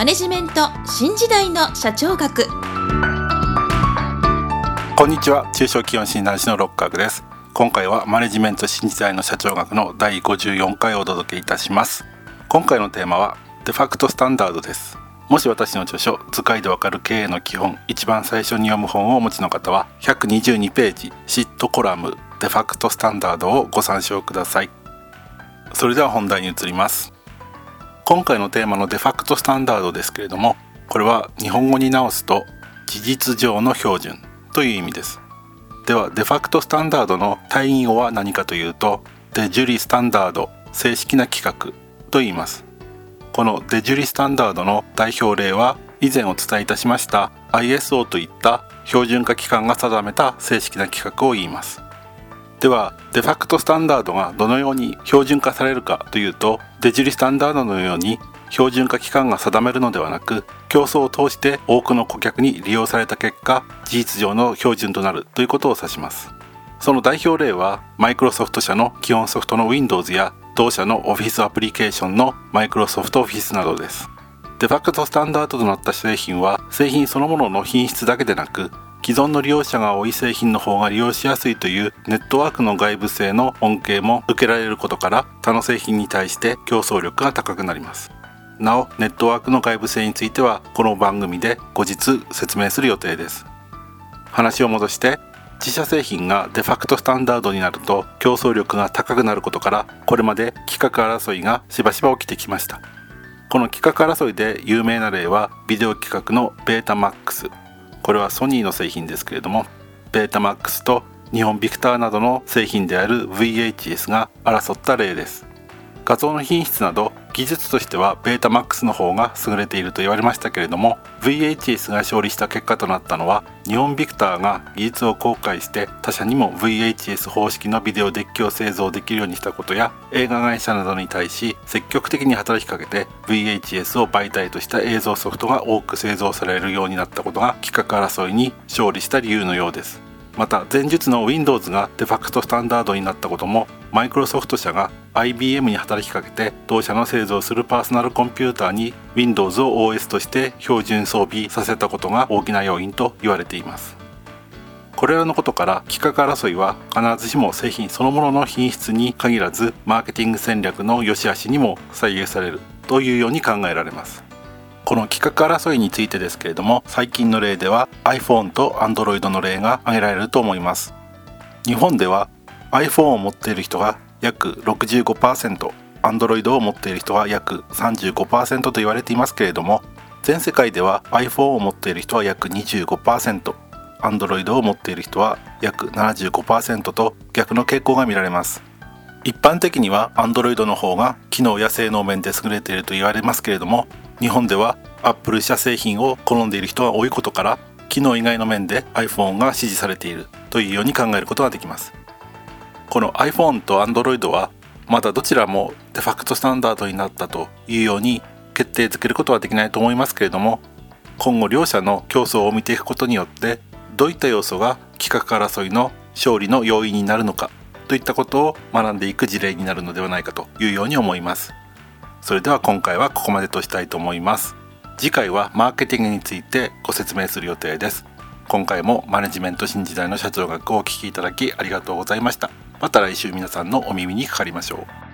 マネジメント新時代の社長学。こんにちは。中小企業診断士の六角です。今回はマネジメント新時代の社長学の第54回をお届けいたします。今回のテーマはデファクトスタンダードです。もし私の著書「図解でわかる経営の基本」一番最初に読む本をお持ちの方は122ページシットコラムデファクトスタンダードをご参照ください。それでは本題に移ります。今回のテーマのデファクトスタンダードですけれどもこれは日本語に直すと事実上の標準という意味です。ではデファクトスタンダードの対義語は何かというとデジュリスタンダード正式な規格と言います。このデジュリスタンダードの代表例は以前お伝えいたしました ISO といった標準化機関が定めた正式な規格を言います。ではデファクトスタンダードがどのように標準化されるかというとデジリスタンダードのように標準化機関が定めるのではなく競争を通して多くの顧客に利用された結果事実上の標準となるということを指します。その代表例はマイクロソフト社の基本ソフトの Windows や同社の Office アプリケーションのマイクロソフト Office などです。デファクトスタンダードとなった製品は製品そのものの品質だけでなく既存の利用者が多い製品の方が利用しやすいというネットワークの外部性の恩恵も受けられることから他の製品に対して競争力が高くなります。なおネットワークの外部性についてはこの番組で後日説明する予定です。話を戻して自社製品がデファクトスタンダードになると競争力が高くなることからこれまで規格争いがしばしば起きてきました。この規格争いで有名な例はビデオ規格のベータマックス。これはソニーの製品ですけれどもベータマックスと日本ビクターなどの製品である VHS が争った例です。画像の品質など技術としてはベータマックスの方が優れていると言われましたけれども VHS が勝利した結果となったのは日本ビクターが技術を公開して他社にも VHS 方式のビデオデッキを製造できるようにしたことや映画会社などに対し積極的に働きかけて VHS を媒体とした映像ソフトが多く製造されるようになったことが企画争いに勝利した理由のようです。また前述の Windows がデファクトスタンダードになったこともマイクロソフト社が IBM に働きかけて同社の製造するパーソナルコンピューターに Windows を OS として標準装備させたことが大きな要因と言われています。これらのことから規格争いは必ずしも製品そのものの品質に限らずマーケティング戦略の良し悪しにも左右されるというように考えられます。この規格争いについてですけれども最近の例では iPhone と Android の例が挙げられると思います。日本では iPhone を持っている人が約 65%Android を持っている人は約35%と言われていますけれども全世界では iPhone を持っている人は約 25%Android を持っている人は約75%と逆の傾向が見られます。一般的には Android の方が機能や性能面で優れていると言われますけれども日本では Apple 社製品を好んでいる人が多いことから機能以外の面で iPhone が支持されているというように考えることができます。この iPhone と Android はまだどちらもデファクトスタンダードになったというように決定づけることはできないと思いますけれども今後両者の競争を見ていくことによってどういった要素が規格争いの勝利の要因になるのかといったことを学んでいく事例になるのではないかというように思います。それでは今回はここまでとしたいと思います。次回はマーケティングについてご説明する予定です。今回もマネジメント新時代の社長学をお聞きいただきありがとうございました。また来週皆さんのお耳にかかりましょう。